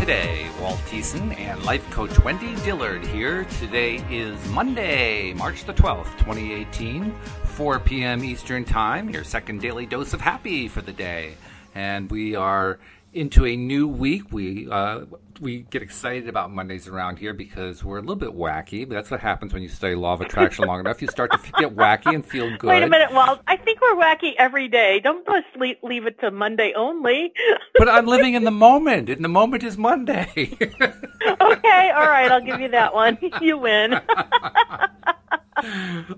Today. Walt Thiessen and life coach Wendy Dillard here. Today is Monday, March the 12th, 2018, 4 p.m. Eastern Time, your second daily dose of happy for the day. And we are into a new week. We uh, we get excited about Mondays around here because we're a little bit wacky. But that's what happens when you study law of attraction long enough. You start to get wacky and feel good. Wait a minute, Walt. I think we're wacky every day. Don't just leave, leave it to Monday only. but I'm living in the moment, and the moment is Monday. okay, all right. I'll give you that one. You win.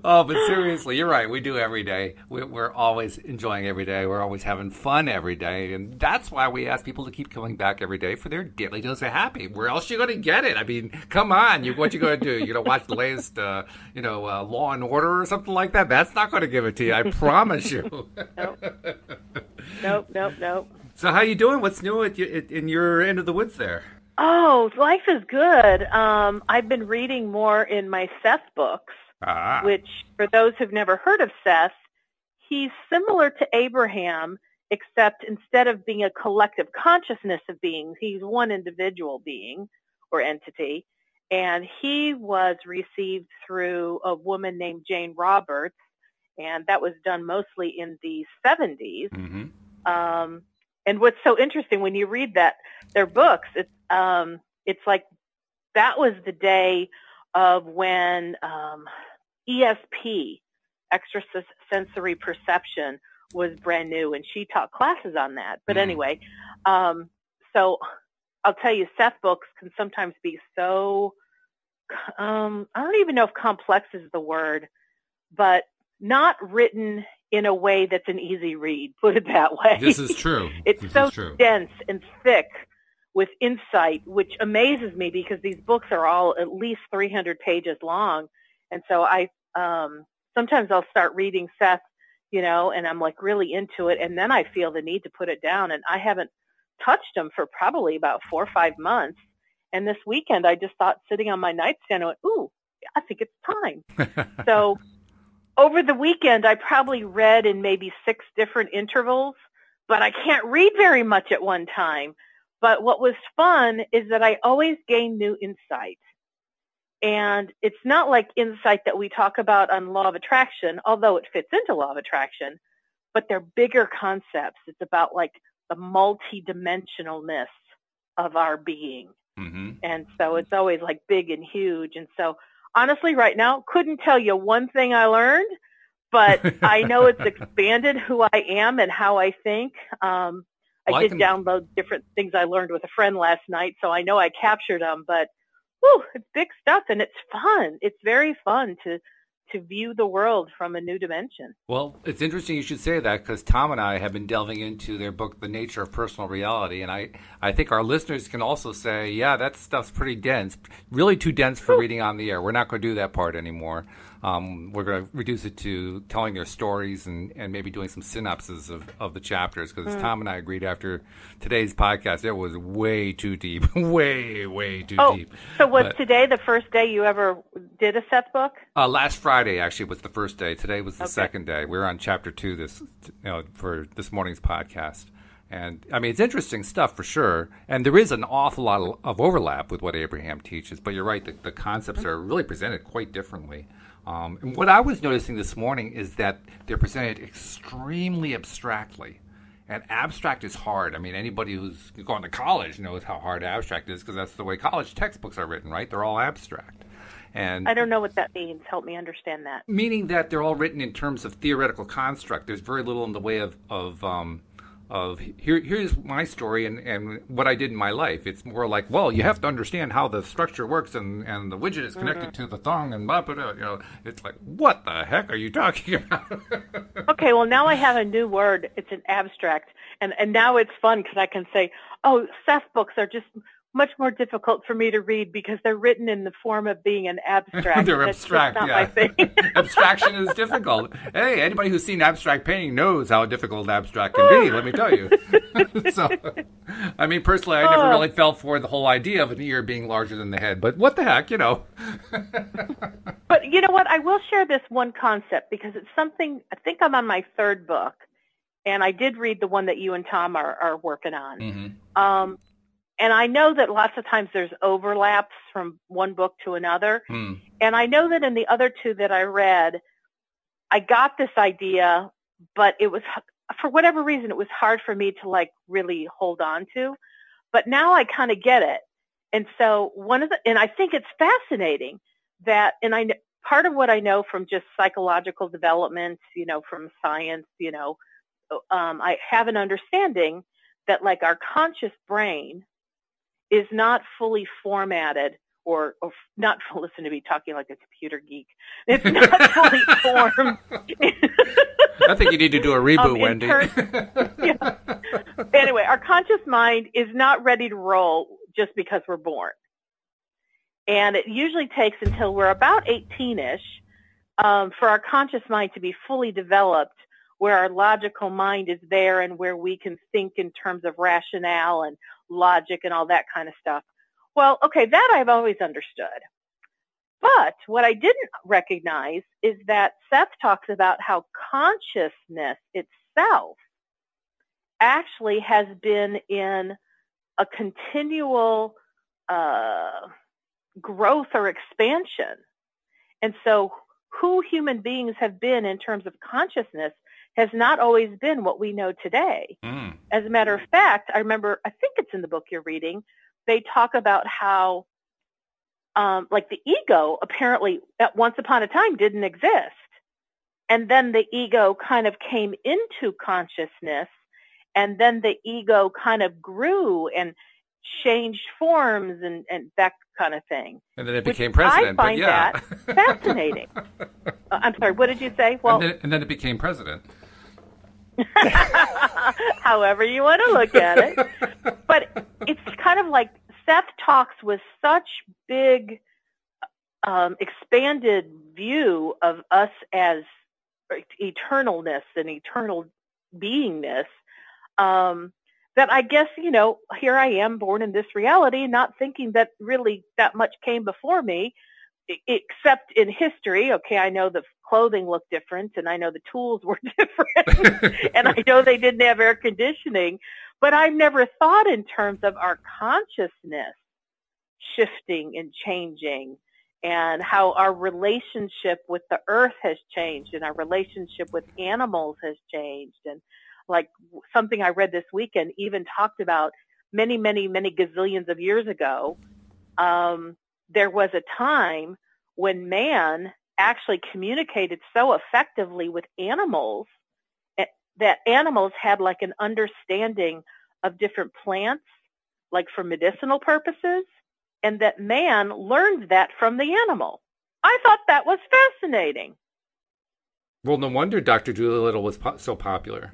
Oh, but seriously, you're right. We do every day. We're always enjoying every day. We're always having fun every day, and that's why we ask people to keep coming back every day for their daily dose of happy. Where else are you going to get it? I mean, come on. You what you going to do? You're going to watch the latest, uh, you know, uh, Law and Order or something like that? That's not going to give it to you. I promise you. nope. Nope. Nope. Nope. So how you doing? What's new at, in your end of the woods there? Oh, life is good. Um, I've been reading more in my Seth books ah. which for those who've never heard of Seth, he's similar to Abraham, except instead of being a collective consciousness of beings, he's one individual being or entity. And he was received through a woman named Jane Roberts, and that was done mostly in the 70s. Mm-hmm. Um, and what's so interesting when you read that their books, it's um, it's like that was the day of when um, ESP, extrasensory perception, was brand new, and she taught classes on that. But mm. anyway, um, so I'll tell you, Seth books can sometimes be so. Um, I don't even know if complex is the word, but not written in a way that's an easy read. Put it that way. This is true. it's this so dense and thick with insight, which amazes me because these books are all at least 300 pages long. And so I um, sometimes I'll start reading Seth, you know, and I'm like really into it, and then I feel the need to put it down, and I haven't touched them for probably about four or five months. And this weekend, I just thought sitting on my nightstand, I went, "Ooh, I think it's time." so over the weekend, I probably read in maybe six different intervals, but I can't read very much at one time. But what was fun is that I always gain new insight. And it's not like insight that we talk about on law of attraction, although it fits into law of attraction, but they're bigger concepts. It's about like the multi-dimensionalness of our being. Mm-hmm. And so it's always like big and huge. And so honestly, right now, couldn't tell you one thing I learned, but I know it's expanded who I am and how I think. Um, I well, did I can... download different things I learned with a friend last night, so I know I captured them, but whew, it's big stuff and it's fun. It's very fun to to view the world from a new dimension. Well, it's interesting you should say that because Tom and I have been delving into their book, The Nature of Personal Reality, and I, I think our listeners can also say, yeah, that stuff's pretty dense, really too dense for reading on the air. We're not going to do that part anymore. Um, we're going to reduce it to telling their stories and, and maybe doing some synopses of, of the chapters because mm. Tom and I agreed after today's podcast it was way too deep, way way too oh, deep. So was but, today the first day you ever did a Seth book? Uh, last Friday actually was the first day. Today was the okay. second day. We are on chapter two this you know for this morning's podcast. And I mean, it's interesting stuff for sure. And there is an awful lot of overlap with what Abraham teaches. But you're right, the, the concepts mm-hmm. are really presented quite differently. Um, and what I was noticing this morning is that they're presented extremely abstractly. And abstract is hard. I mean, anybody who's gone to college knows how hard abstract is because that's the way college textbooks are written, right? They're all abstract. And I don't know what that means. Help me understand that. Meaning that they're all written in terms of theoretical construct. There's very little in the way of, of um, of here here's my story and, and what I did in my life. It's more like, well, you have to understand how the structure works and, and the widget is connected mm-hmm. to the thong and blah, blah, blah, you know, it's like, what the heck are you talking about? okay, well now I have a new word. It's an abstract. And and now it's fun because I can say, oh, Seth books are just much more difficult for me to read because they're written in the form of being an abstract. they're abstract, yeah. Abstraction is difficult. Hey, anybody who's seen abstract painting knows how difficult abstract can be. let me tell you. so, I mean, personally, I never oh. really fell for the whole idea of an ear being larger than the head. But what the heck, you know? but you know what? I will share this one concept because it's something. I think I'm on my third book, and I did read the one that you and Tom are, are working on. Mm-hmm. Um, and I know that lots of times there's overlaps from one book to another. Hmm. And I know that in the other two that I read, I got this idea, but it was, for whatever reason, it was hard for me to like really hold on to. But now I kind of get it. And so one of the, and I think it's fascinating that, and I, part of what I know from just psychological development, you know, from science, you know, um, I have an understanding that like our conscious brain is not fully formatted or, or not listen to me talking like a computer geek. It's not fully formed. I think you need to do a reboot, Um, Wendy. ter- yeah. Anyway, our conscious mind is not ready to roll just because we're born. And it usually takes until we're about 18-ish um, for our conscious mind to be fully developed where our logical mind is there and where we can think in terms of rationale and logic and all that kind of stuff. Well, okay, that I've always understood. But what I didn't recognize is that Seth talks about how consciousness itself actually has been in a continual uh, growth or expansion. And so who human beings have been in terms of consciousness has not always been what we know today. Mm. As a matter of fact, I remember, I think it's in the book you're reading, they talk about how, um, like the ego apparently at once upon a time didn't exist. And then the ego kind of came into consciousness and then the ego kind of grew and changed forms and, and that kind of thing. And then it became president. I find yeah. that fascinating. Uh, I'm sorry, what did you say? Well, and, then, and then it became president. however you want to look at it. But it's kind of like Seth talks with such big, um, expanded view of us as eternalness and eternal beingness. Um, that I guess, you know, here I am born in this reality, not thinking that really that much came before me, except in history. Okay, I know the clothing looked different and I know the tools were different and I know they didn't have air conditioning, but I've never thought in terms of our consciousness shifting and changing and how our relationship with the earth has changed and our relationship with animals has changed and like something I read this weekend even talked about many, many, many gazillions of years ago. Um, there was a time when man actually communicated so effectively with animals eh, that animals had like an understanding of different plants, like for medicinal purposes, and that man learned that from the animal. I thought that was fascinating. Well, no wonder Dr. Dolittle was po- so popular.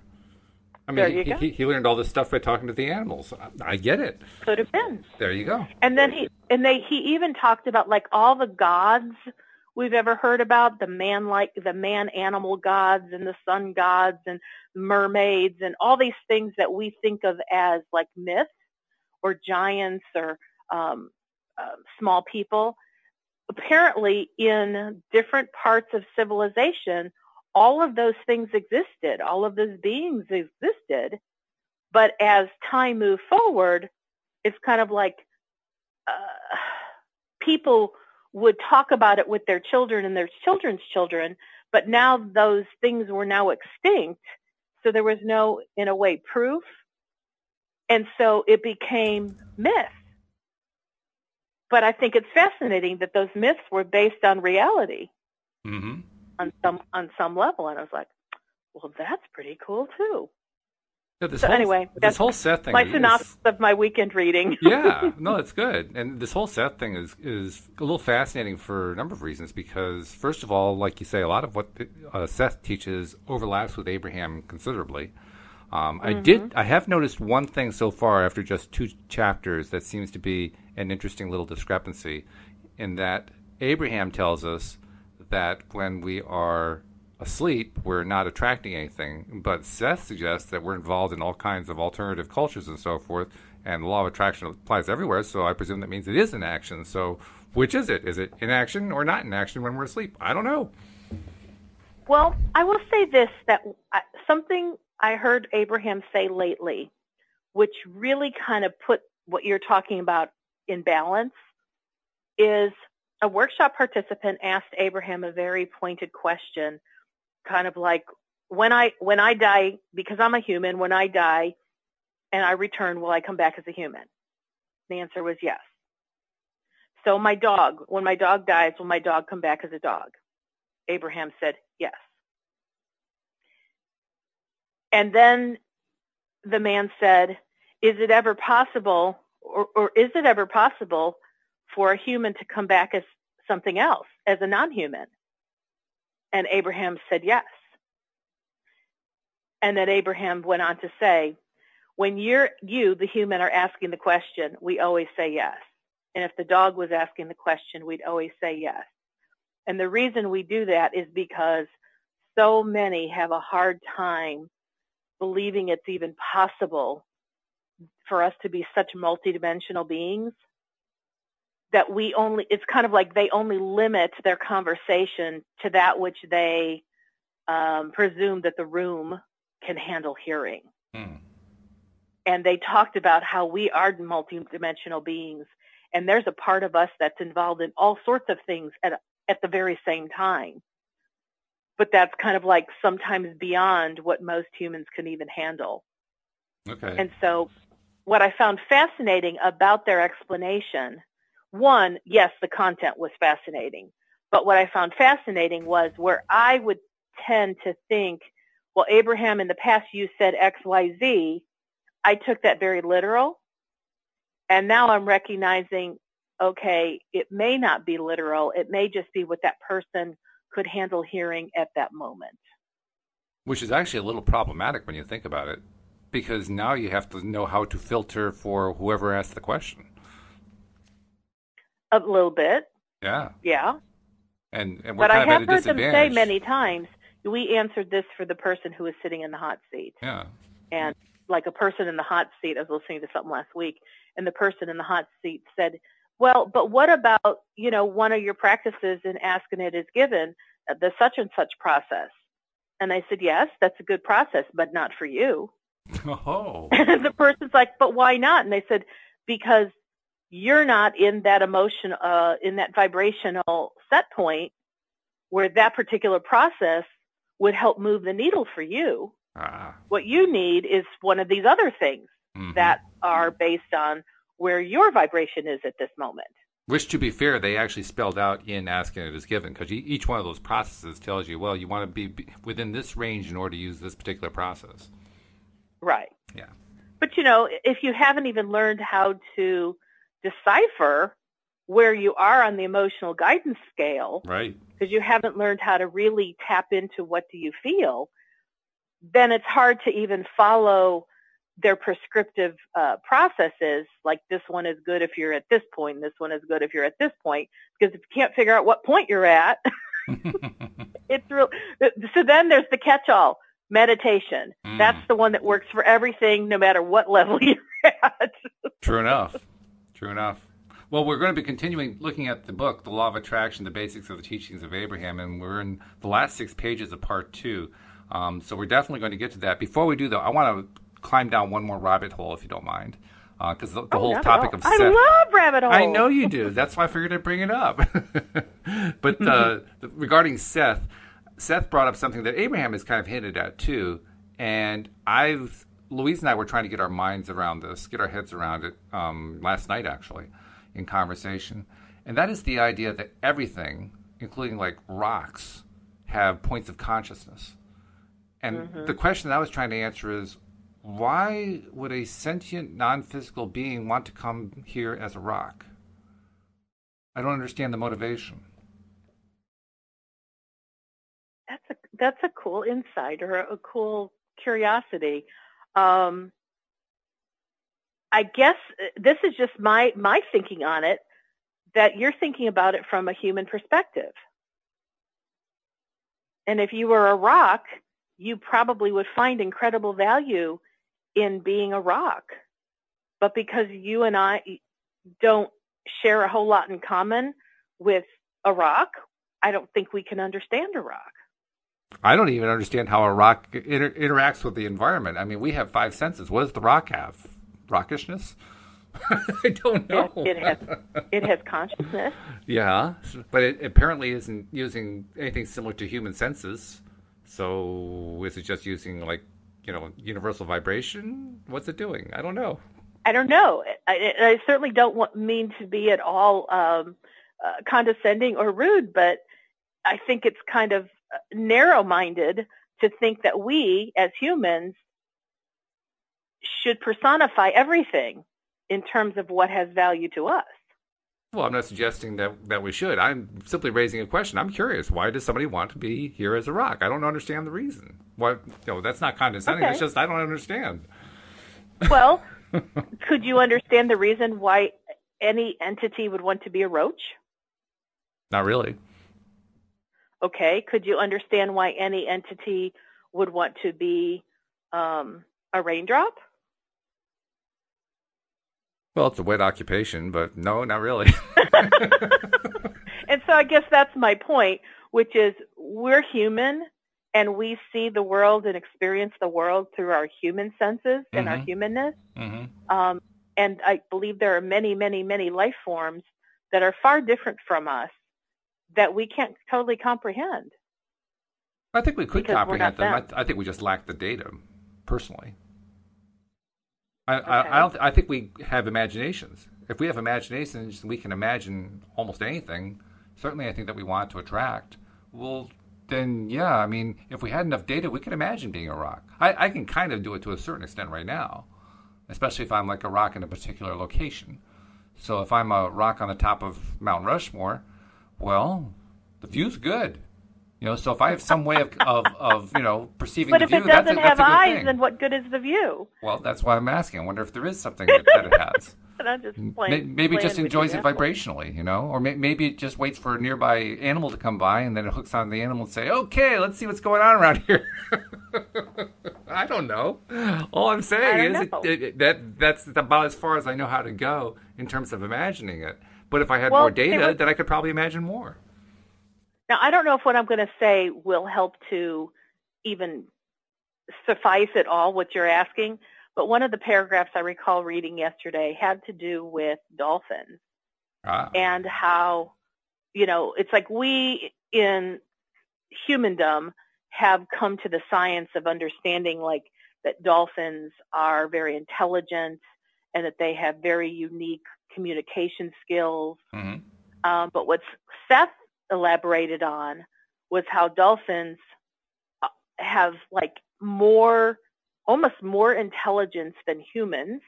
I mean, There you he, go. he, he learned all this stuff by talking to the animals. I, I get it. Could have been. There you go. And then he and they he even talked about like all the gods we've ever heard about, the man like the man animal gods and the sun gods and mermaids and all these things that we think of as like myths or giants or um, uh, small people. Apparently, in different parts of civilization, all of those things existed. All of those beings existed. But as time moved forward, it's kind of like uh, people would talk about it with their children and their children's children, but now those things were now extinct. So there was no, in a way, proof. And so it became myth. But I think it's fascinating that those myths were based on reality hmm on some on some level. And I was like, well, that's pretty cool too. Yeah, this So whole, anyway, this that's whole Seth thing. My is- synopsis of my weekend reading. yeah, no, it's good. And this whole Seth thing is is a little fascinating for a number of reasons. Because first of all, like you say, a lot of what uh, Seth teaches overlaps with Abraham considerably. Um, I did. I have noticed one thing so far after just two chapters that seems to be an interesting little discrepancy, in that Abraham tells us that when we are asleep, we're not attracting anything. But Seth suggests that we're involved in all kinds of alternative cultures and so forth, and the law of attraction applies everywhere. So I presume that means it is in action. So which is it? Is it in action or not in action when we're asleep? I don't know. Well, I will say this: that something I heard Abraham say lately, which really kind of put what you're talking about in balance, is a workshop participant asked Abraham a very pointed question, kind of like, when I when I die, because I'm a human, when I die and I return, will I come back as a human? The answer was yes. So my dog, when my dog dies, will my dog come back as a dog? Abraham said yes. And then the man said, is it ever possible, or, or is it ever possible for a human to come back as something else, as a non-human? And Abraham said yes. And then Abraham went on to say, when you're, you, the human, are asking the question, we always say yes. And if the dog was asking the question, we'd always say yes. And the reason we do that is because so many have a hard time believing it's even possible for us to be such multidimensional beings that we only, it's kind of like they only limit their conversation to that which they um, presume that the room can handle hearing. Hmm. And they talked about how we are multidimensional beings, and there's a part of us that's involved in all sorts of things at at the very same time. But that's kind of like sometimes beyond what most humans can even handle. Okay. And so, what I found fascinating about their explanation, one, yes, the content was fascinating, but what I found fascinating was where I would tend to think well, Abraham, in the past you said X, Y, Z. I took that very literal. And now I'm recognizing, okay, it may not be literal. It may just be what that person could handle hearing at that moment. Which is actually a little problematic when you think about it, because now you have to know how to filter for whoever asked the question. A little bit. Yeah. Yeah. And, and but I have heard them say many times, we answered this for the person who was sitting in the hot seat. Yeah. And like a person in the hot seat, I was listening to something last week, and the person in the hot seat said, well, but what about, you know, one of your practices in Ask and It Is Given, uh, the such and such process? And I said, yes, that's a good process, but not for you. Oh. And the person's like, but why not? And they said, because you're not in that emotion, uh, in that vibrational set point where that particular process would help move the needle for you. Ah. What you need is one of these other things mm-hmm. that are based on where your vibration is at this moment. Which, to be fair, they actually spelled out in Ask and It Is Given, because each one of those processes tells you, well, you want to be within this range in order to use this particular process. Right. Yeah. But, you know, if you haven't even learned how to decipher where you are on the emotional guidance scale, right? Because you haven't learned how to really tap into what do you feel, then it's hard to even follow their prescriptive uh, processes. Like this one is good if you're at this point, and this one is good if you're at this point. Because if you can't figure out what point you're at, it's real. So then there's the catch-all meditation. Mm. That's the one that works for everything, no matter what level you're at. True enough. True enough. Well, we're going to be continuing looking at the book, The Law of Attraction, The Basics of the Teachings of Abraham, and we're in the last six pages of part two. Um, so we're definitely going to get to that. Before we do, though, I want to climb down one more rabbit hole, if you don't mind. Because uh, the, the oh, whole topic of Seth. I love rabbit holes. I know you do. That's why I figured I'd bring it up. but uh, regarding Seth, Seth brought up something that Abraham has kind of hinted at too, and I've Louise and I were trying to get our minds around this, get our heads around it um, last night actually in conversation. And that is the idea that everything, including like rocks, have points of consciousness. And mm-hmm. the question that I was trying to answer is why would a sentient, non physical being want to come here as a rock? I don't understand the motivation. That's a that's a cool insight or a cool curiosity. Um, I guess uh, this is just my my thinking on it that you're thinking about it from a human perspective. And if you were a rock, you probably would find incredible value in being a rock. But because you and I don't share a whole lot in common with a rock, I don't think we can understand a rock. I don't even understand how a rock inter- interacts with the environment. I mean, we have five senses. What does the rock have? Rockishness? I don't know. It, it, has it has consciousness. Yeah, but it apparently isn't using anything similar to human senses. So is it just using like you know universal vibration? What's it doing? I don't know. I don't know. I, I certainly don't want, mean to be at all um, uh, condescending or rude, but I think it's kind of narrow-minded to think that we as humans should personify everything in terms of what has value to us. Well, I'm not suggesting that that we should. I'm simply raising a question. I'm curious. Why does somebody want to be here as a rock? I don't understand the reason. What? No, that's not condescending. Okay. It's just I don't understand. Well, could you understand the reason why any entity would want to be a roach? Not really. Okay. Could you understand why any entity would want to be um, a raindrop? Well, it's a wet occupation, but no, not really. and so I guess that's my point, which is we're human and we see the world and experience the world through our human senses and mm-hmm. our humanness. Mm-hmm. Um, and I believe there are many, many, many life forms that are far different from us that we can't totally comprehend. I think we could comprehend them. them. I, I, think we just lack the data, personally. I, okay. I, I, don't. I think we have imaginations. If we have imaginations, we can imagine almost anything. Certainly, I think that we want to attract. Well, then yeah. I mean, if we had enough data, we could imagine being a rock. I, I can kind of do it to a certain extent right now, especially if I'm like a rock in a particular location. So if I'm a rock on the top of Mount Rushmore, well, the view's good. You know, so if I have some way of, of, of you know perceiving but the view, that's a, that's have eyes, thing. then what good is the view? Well, that's why I'm asking. I wonder if there is something that, that it has. Just playing, maybe it just enjoys it vibrationally, you know, or may, maybe it just waits for a nearby animal to come by and then it hooks on the animal and say, "Okay, let's see what's going on around here." I don't know. All I'm saying is it, it, that that's about as far as I know how to go in terms of imagining it. But if I had well, more data, then I could probably imagine more. Now, I don't know if what I'm going to say will help to even suffice at all what you're asking, but one of the paragraphs I recall reading yesterday had to do with dolphins ah. and how, you know, it's like we in humandom have come to the science of understanding like that dolphins are very intelligent and that they have very unique communication skills. Mm-hmm. Um, but what Seth elaborated on was how dolphins uh, have like more, almost more intelligence than humans.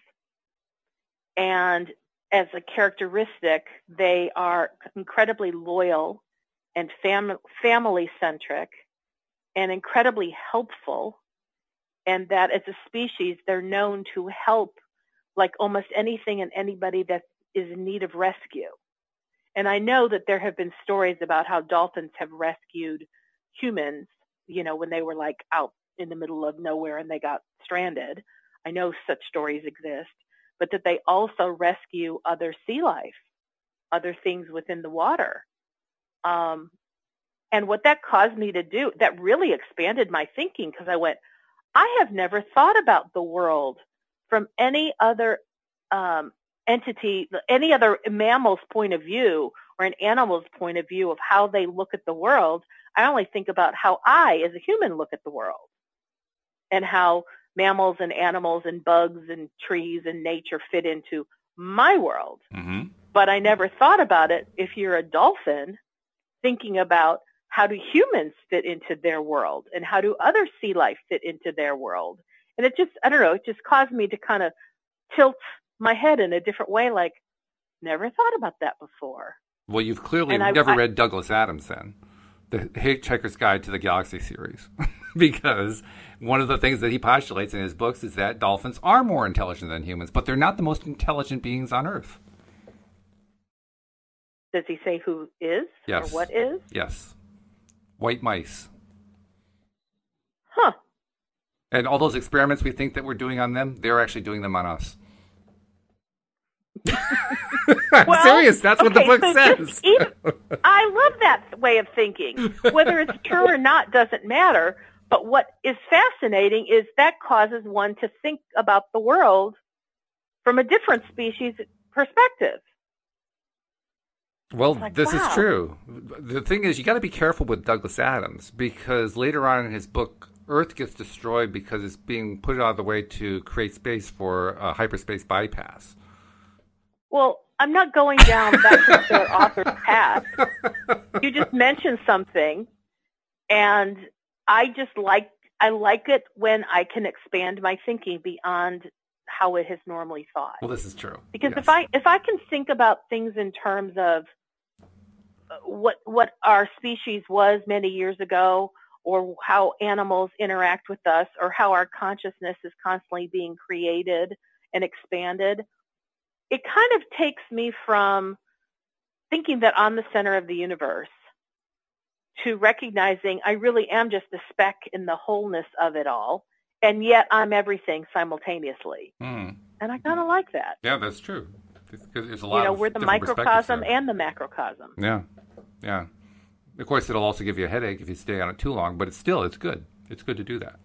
And as a characteristic, they are incredibly loyal and fam- family centric and incredibly helpful. And that as a species, they're known to help like almost anything and anybody that is in need of rescue. And I know that there have been stories about how dolphins have rescued humans, you know, when they were like out in the middle of nowhere and they got stranded. I know such stories exist, but that they also rescue other sea life, other things within the water. Um, and what that caused me to do, that really expanded my thinking because I went, I have never thought about the world from any other um, entity, any other mammal's point of view or an animal's point of view of how they look at the world, I only think about how I, as a human, look at the world and how mammals and animals and bugs and trees and nature fit into my world. Mm-hmm. But I never thought about it if you're a dolphin thinking about how do humans fit into their world and how do other sea life fit into their world. And it just, I don't know, it just caused me to kind of tilt my head in a different way, like, never thought about that before. Well, you've clearly and never I, read Douglas Adams then, the Hitchhiker's Guide to the Galaxy series, because one of the things that he postulates in his books is that dolphins are more intelligent than humans, but they're not the most intelligent beings on Earth. Does he say who is yes. or what is? Yes. White mice. Huh. And all those experiments we think that we're doing on them, they're actually doing them on us. I'm Well, serious. That's what the book so says. even- I love that way of thinking. Whether it's true or not doesn't matter. But what is fascinating is that causes one to think about the world from a different species perspective. Well, like, this is true. The thing is, you got to be careful with Douglas Adams because later on in his book, Earth gets destroyed because it's being put out of the way to create space for a hyperspace bypass. Well, I'm not going down that particular author's path. You just mentioned something, and I just like I like it when I can expand my thinking beyond how it has normally thought. Well, this is true. Because Yes. if I if I can think about things in terms of what what our species was many years ago, or how animals interact with us, or how our consciousness is constantly being created and expanded, it kind of takes me from thinking that I'm the center of the universe to recognizing I really am just a speck in the wholeness of it all, and yet I'm everything simultaneously. Hmm. And I kind of like that Yeah, that's true. Because there's a lot you know, we're the microcosm and the macrocosm. Yeah, yeah. Of course, it'll also give you a headache if you stay on it too long, but it's still it's good. It's good to do that.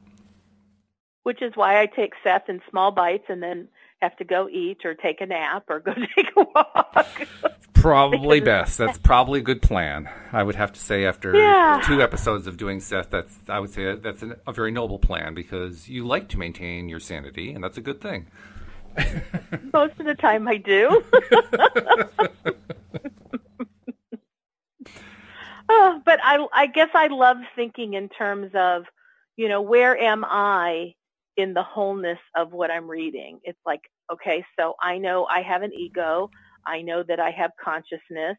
Which is why I take Seth in small bites and then have to go eat or take a nap or go take a walk. Probably best. That's probably a good plan. I would have to say after Yeah. two episodes of doing Seth, that's I would say that's an, a very noble plan because you like to maintain your sanity, and that's a good thing. Most of the time I do. Oh, but I, I guess I love thinking in terms of, you know, where am I in the wholeness of what I'm reading? It's like, okay, so I know I have an ego. I know that I have consciousness.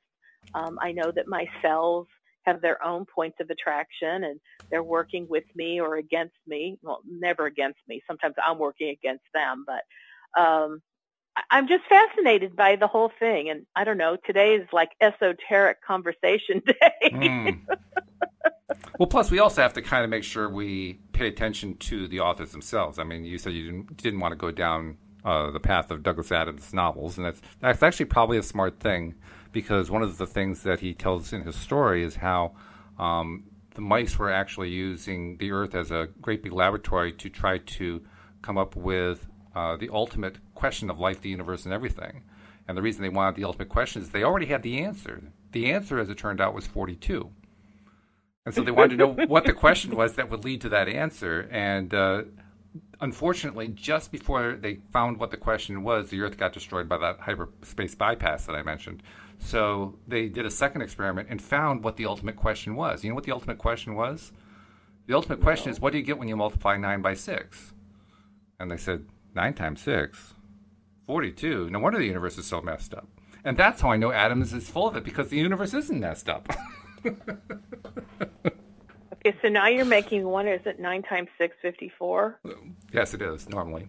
Um, I know that my cells have their own points of attraction and they're working with me or against me. Well, never against me. Sometimes I'm working against them, but um, I'm just fascinated by the whole thing. And I don't know, today is like esoteric conversation day. Mm. well, plus we also have to kind of make sure we pay attention to the authors themselves. I mean, you said you didn't didn't want to go down uh, the path of Douglas Adams novels, and that's that's actually probably a smart thing because one of the things that he tells in his story is how um, the mice were actually using the Earth as a great big laboratory to try to come up with uh, the ultimate question of life, the universe, and everything. And the reason they wanted the ultimate question is they already had the answer. The answer, as it turned out, was 42. And so they wanted to know what the question was that would lead to that answer. And uh, unfortunately, just before they found what the question was, the Earth got destroyed by that hyperspace bypass that I mentioned. So they did a second experiment and found what the ultimate question was. You know what the ultimate question was? The ultimate question is what do you get when you multiply 9 by 6? And they said, 9 times 6? 42. No wonder the universe is so messed up. And that's how I know Adams is full of it because the universe isn't messed up. Okay, so now you're making one. Is it nine times 6, 54? yes, it is, normally.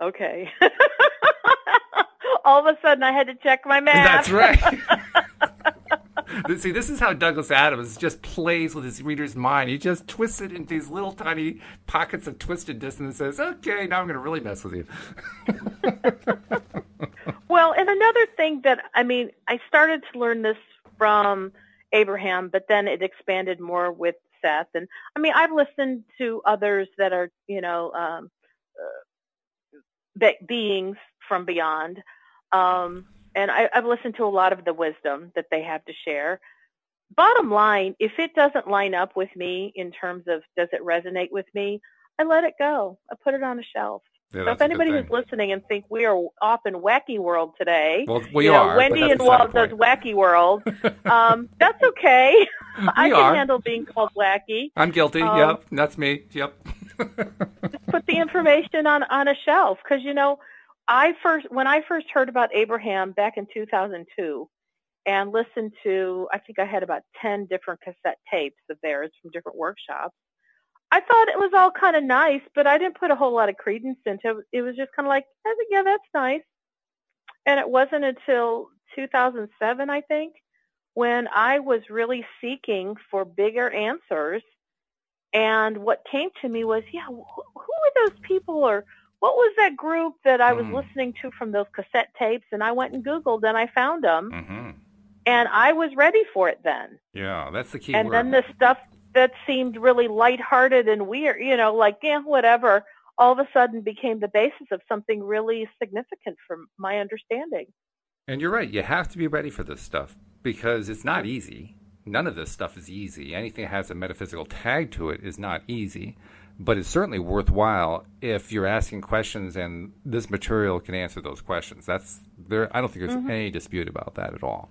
Okay. All of a sudden, I had to check my math. That's right. See, this is how Douglas Adams just plays with his reader's mind. He just twists it into these little tiny pockets of twistedness and says, okay, now I'm going to really mess with you. Well, and another thing that I mean, I started to learn this from Abraham, but then it expanded more with Seth. And I mean, I've listened to others that are, you know, um, uh, be- beings from beyond, um, and I, I've listened to a lot of the wisdom that they have to share. Bottom line, if it doesn't line up with me in terms of does it resonate with me, I let it go. I put it on a shelf. Yeah, so if anybody who's listening and think we are off in wacky world today, Well, we you know, are. Wendy and Walt does wacky world. Um, that's okay. I can are. handle being called wacky. I'm guilty. um, yep, that's me. Yep. Just put the information on on a shelf because you know, I first when I first heard about Abraham back in 2002, and listened to I think I had about 10 different cassette tapes of theirs from different workshops. I thought it was all kind of nice, but I didn't put a whole lot of credence into it. It was just kind of like, yeah, that's nice. And it wasn't until 2007, I think, when I was really seeking for bigger answers. And what came to me was, yeah, who, who are those people or what was that group that I was Mm. listening to from those cassette tapes? And I went and Googled and I found them. hmm And I was ready for it then. Yeah, that's the key and word. then the stuff that seemed really lighthearted and weird, you know, like, yeah, whatever, all of a sudden became the basis of something really significant from my understanding. And you're right. You have to be ready for this stuff because it's not easy. None of this stuff is easy. Anything that has a metaphysical tag to it is not easy, but it's certainly worthwhile if you're asking questions and this material can answer those questions. That's there. I don't think there's any dispute about that at all.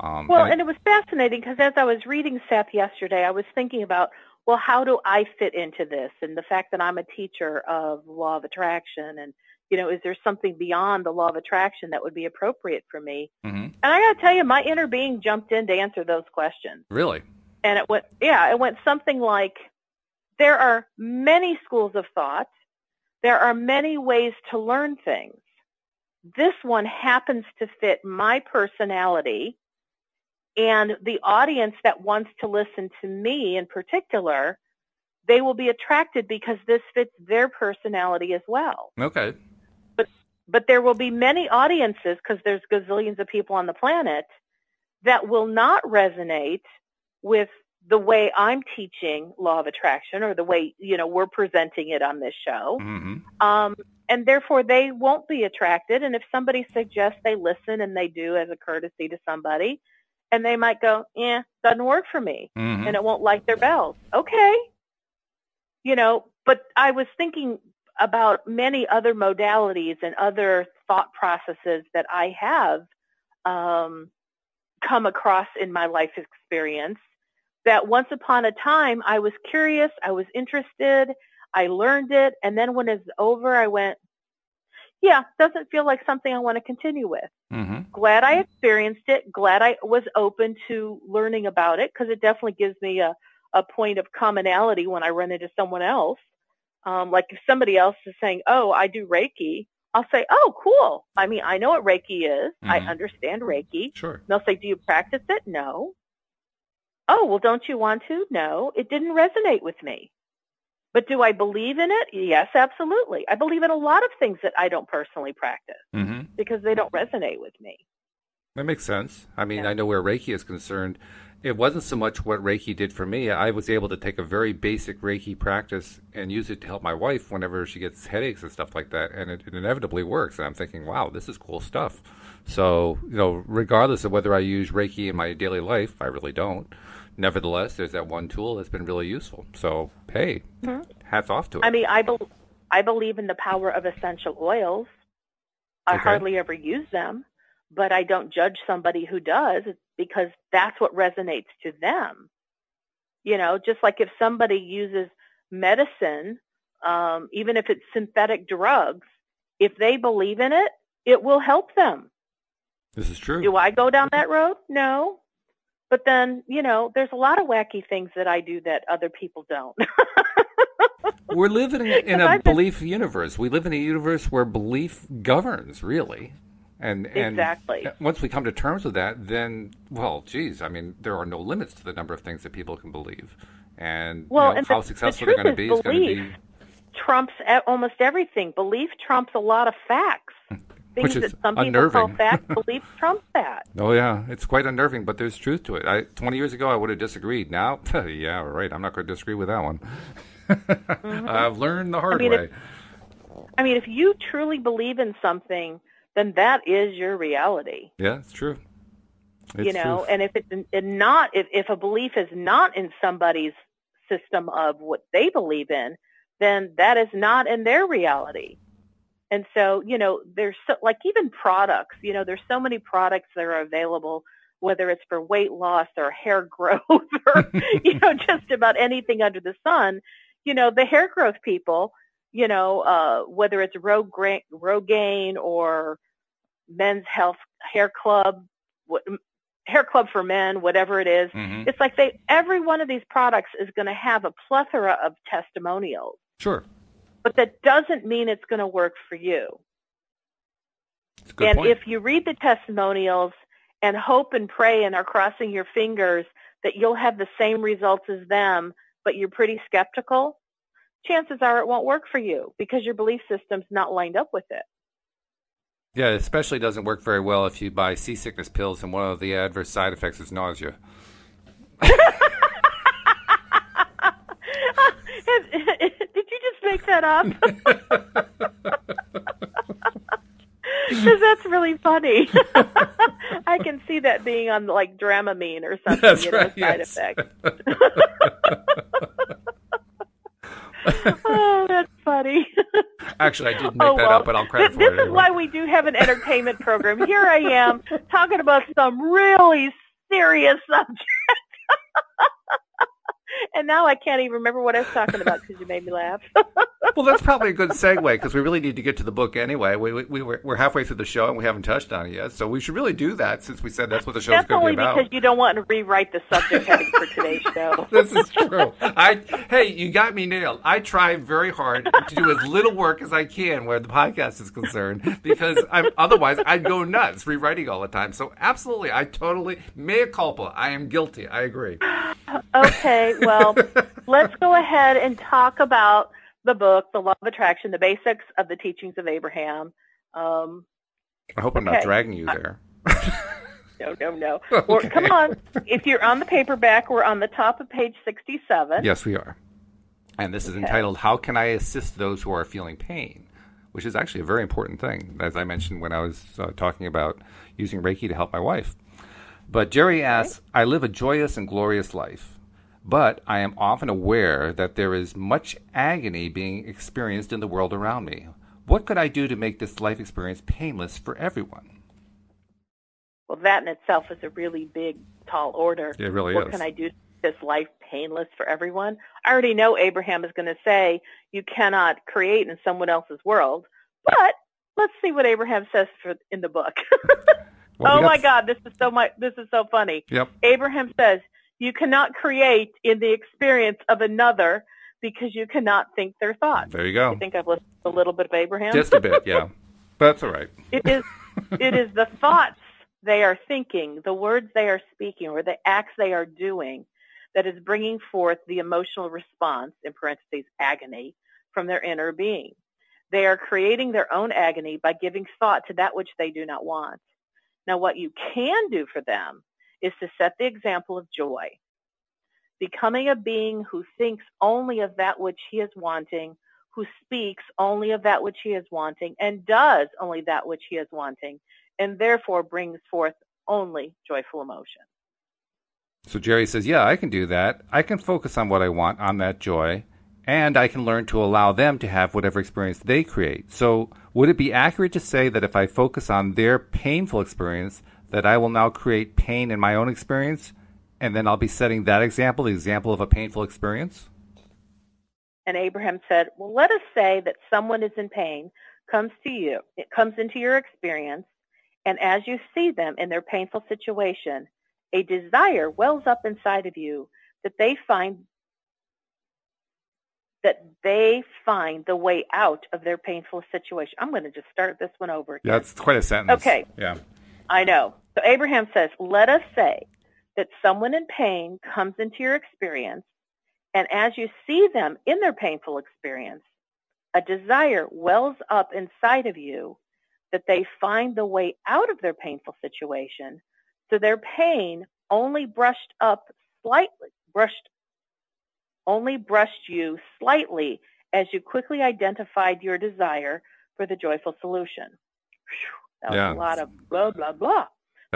Um, Well, and- and it was fascinating because as I was reading Seth yesterday, I was thinking about, well, how do I fit into this? And the fact that I'm a teacher of law of attraction and, you know, is there something beyond the law of attraction that would be appropriate for me? Mm-hmm. And I got to tell you, my inner being jumped in to answer those questions. really, And it went, yeah, it went something like, there are many schools of thought. There are many ways to learn things. This one happens to fit my personality and the audience that wants to listen to me in particular, they will be attracted because this fits their personality as well. okay, But but there will be many audiences because there's gazillions of people on the planet that will not resonate with the way I'm teaching law of attraction or the way, you know, we're presenting it on this show. hmm Um, and therefore they won't be attracted. And if somebody suggests they listen and they do as a courtesy to somebody, and they might go, yeah, doesn't work for me hmm and it won't light their bells. Okay. You know, but I was thinking about many other modalities and other thought processes that I have um, come across in my life experience that once upon a time I was curious, I was interested, I learned it, and then when it's over, I went, yeah, doesn't feel like something I want to continue with hmm glad I experienced it. Glad I was open to learning about it because it definitely gives me a, a point of commonality when I run into someone else. Um, like if somebody else is saying, "Oh, I do Reiki," I'll say, "Oh, cool." I mean, I know what Reiki is. I Mhm. understand Reiki. Sure. And they'll say, "Do you practice it?" No. Oh, well, don't you want to? No, it didn't resonate with me. But do I believe in it? Yes, absolutely. I believe in a lot of things that I don't personally practice hmm because they don't resonate with me. That makes sense. I mean, Yeah. I know where Reiki is concerned. It wasn't so much what Reiki did for me. I was able to take a very basic Reiki practice and use it to help my wife whenever she gets headaches and stuff like that, and it, it inevitably works. And I'm thinking, wow, this is cool stuff. So, you know, regardless of whether I use Reiki in my daily life, I really don't. Nevertheless, there's that one tool that's been really useful. So, hey, hats off to it. I mean, I, bel I believe in the power of essential oils. I Okay. hardly ever use them, but I don't judge somebody who does because that's what resonates to them. You know, just like if somebody uses medicine, um, even if it's synthetic drugs, if they believe in it, it will help them. this is true. Do I go down that road? No. But then, you know, there's a lot of wacky things that I do that other people don't. We're living in a belief universe. We live in a universe where belief governs, really. And, and Exactly. Uh, once we come to terms with that, then, well, geez, I mean, there are no limits to the number of things that people can believe. And, Well, you know, and how the- the successful they're going to be is going to belief. be. trumps almost everything. Belief trumps a lot of facts. Things Which is that some people call unnerving. facts, belief trumps that. Oh, yeah, it's quite unnerving, but there's truth to it. I, 20 years ago, I would have disagreed. Now, yeah, right, I'm not going to disagree with that one. I've learned the hard Mm-hmm. I mean, way. if- I mean, if you truly believe in something, then that is your reality. yeah, it's true. It's you know, and if it's in not, if, if a belief is not in somebody's system of what they believe in, then that is not in their reality. And so, you know, there's so, like even products, you know, there's so many products that are available, whether it's for weight loss or hair growth or, you know, just about anything under the sun. You know, the hair growth people, you know, uh, whether it's Rogaine, Rogaine or Men's Health Hair Club, what, Hair Club for Men, whatever it is, Mhm. it's like they every one of these products is going to have a plethora of testimonials, Sure. But that doesn't mean it's going to work for you. It's a good and point. if you read the testimonials and hope and pray and are crossing your fingers that you'll have the same results as them, but you're pretty skeptical, chances are it won't work for you because your belief system's not lined up with it. Yeah, it especially doesn't work very well if you buy seasickness pills and one of the adverse side effects is nausea. Did make that up? Because that's really funny. I can see that being on like Dramamine or something, That's you know, right, side yes. effect. oh, that's funny. Actually, I did oh, make oh, that well, up, but I'll credit for this it. is anyway. why we do have an entertainment program. Here I am talking about some really serious subject. and now I can't even remember what I was talking about because you made me laugh. Well, that's probably a good segue because we really need to get to the book anyway. We, we, we we're, we're halfway through the show and we haven't touched on it yet, so we should really do that since we said that's what the show's going to only be about. because you don't want to rewrite the subject heading for today's show. this is true. I hey, you got me nailed. I try very hard to do as little work as I can where the podcast is concerned because I'm otherwise I'd go nuts rewriting all the time. So absolutely, I totally mea culpa. I am guilty. I agree. Okay, well, let's go ahead and talk about the book, The Law of Attraction, the basics of the teachings of Abraham. Um, I hope I'm not dragging you there. no, no, no. Or, Okay. come on. If you're on the paperback, we're on the top of page 67. Yes, we are. And this is Okay. entitled "How Can I Assist Those Who Are Feeling Pain," which is actually a very important thing, as I mentioned when I was uh, talking about using Reiki to help my wife. But Jerry asks, "I live a joyous and glorious life." But I am often aware that there is much agony being experienced in the world around me. What could I do to make this life experience painless for everyone? Well, that in itself is a really big, tall order. It really what is. What can I do to make this life painless for everyone? I already know Abraham is going to say you cannot create in someone else's world, but let's see what Abraham says for, in the book. Well, oh my God, this is so much. This is so funny. Yep. Abraham says you cannot create in the experience of another because you cannot think their thoughts. There you go. I think I've listened a little bit of Abraham. Just a bit, yeah. But that's all right. It is it is the thoughts they are thinking, the words they are speaking, or the acts they are doing that is bringing forth the emotional response, in parentheses, agony, from their inner being. They are creating their own agony by giving thought to that which they do not want. Now, what you can do for them is to set the example of joy, becoming a being who thinks only of that which he is wanting, who speaks only of that which he is wanting, and does only that which he is wanting, and therefore brings forth only joyful emotion. So Jerry says, Yeah, I can do that. I can focus on what I want, on that joy, and I can learn to allow them to have whatever experience they create. So would it be accurate to say that if I focus on their painful experience, that I will now create pain in my own experience, and then I'll be setting that example, the example of a painful experience? And Abraham said, Well, let us say that someone is in pain, comes to you, it comes into your experience, and as you see them in their painful situation, a desire wells up inside of you that they find that they find the way out of their painful situation. I'm going to just start this one over. again. That's quite a sentence. Okay. Yeah. I know. So Abraham says, let us say that someone in pain comes into your experience, and as you see them in their painful experience, a desire wells up inside of you that they find the way out of their painful situation. So their pain only brushed up slightly, brushed, only brushed you slightly as you quickly identified your desire for the joyful solution. Phew, that was Yeah. a lot of blah, blah, blah.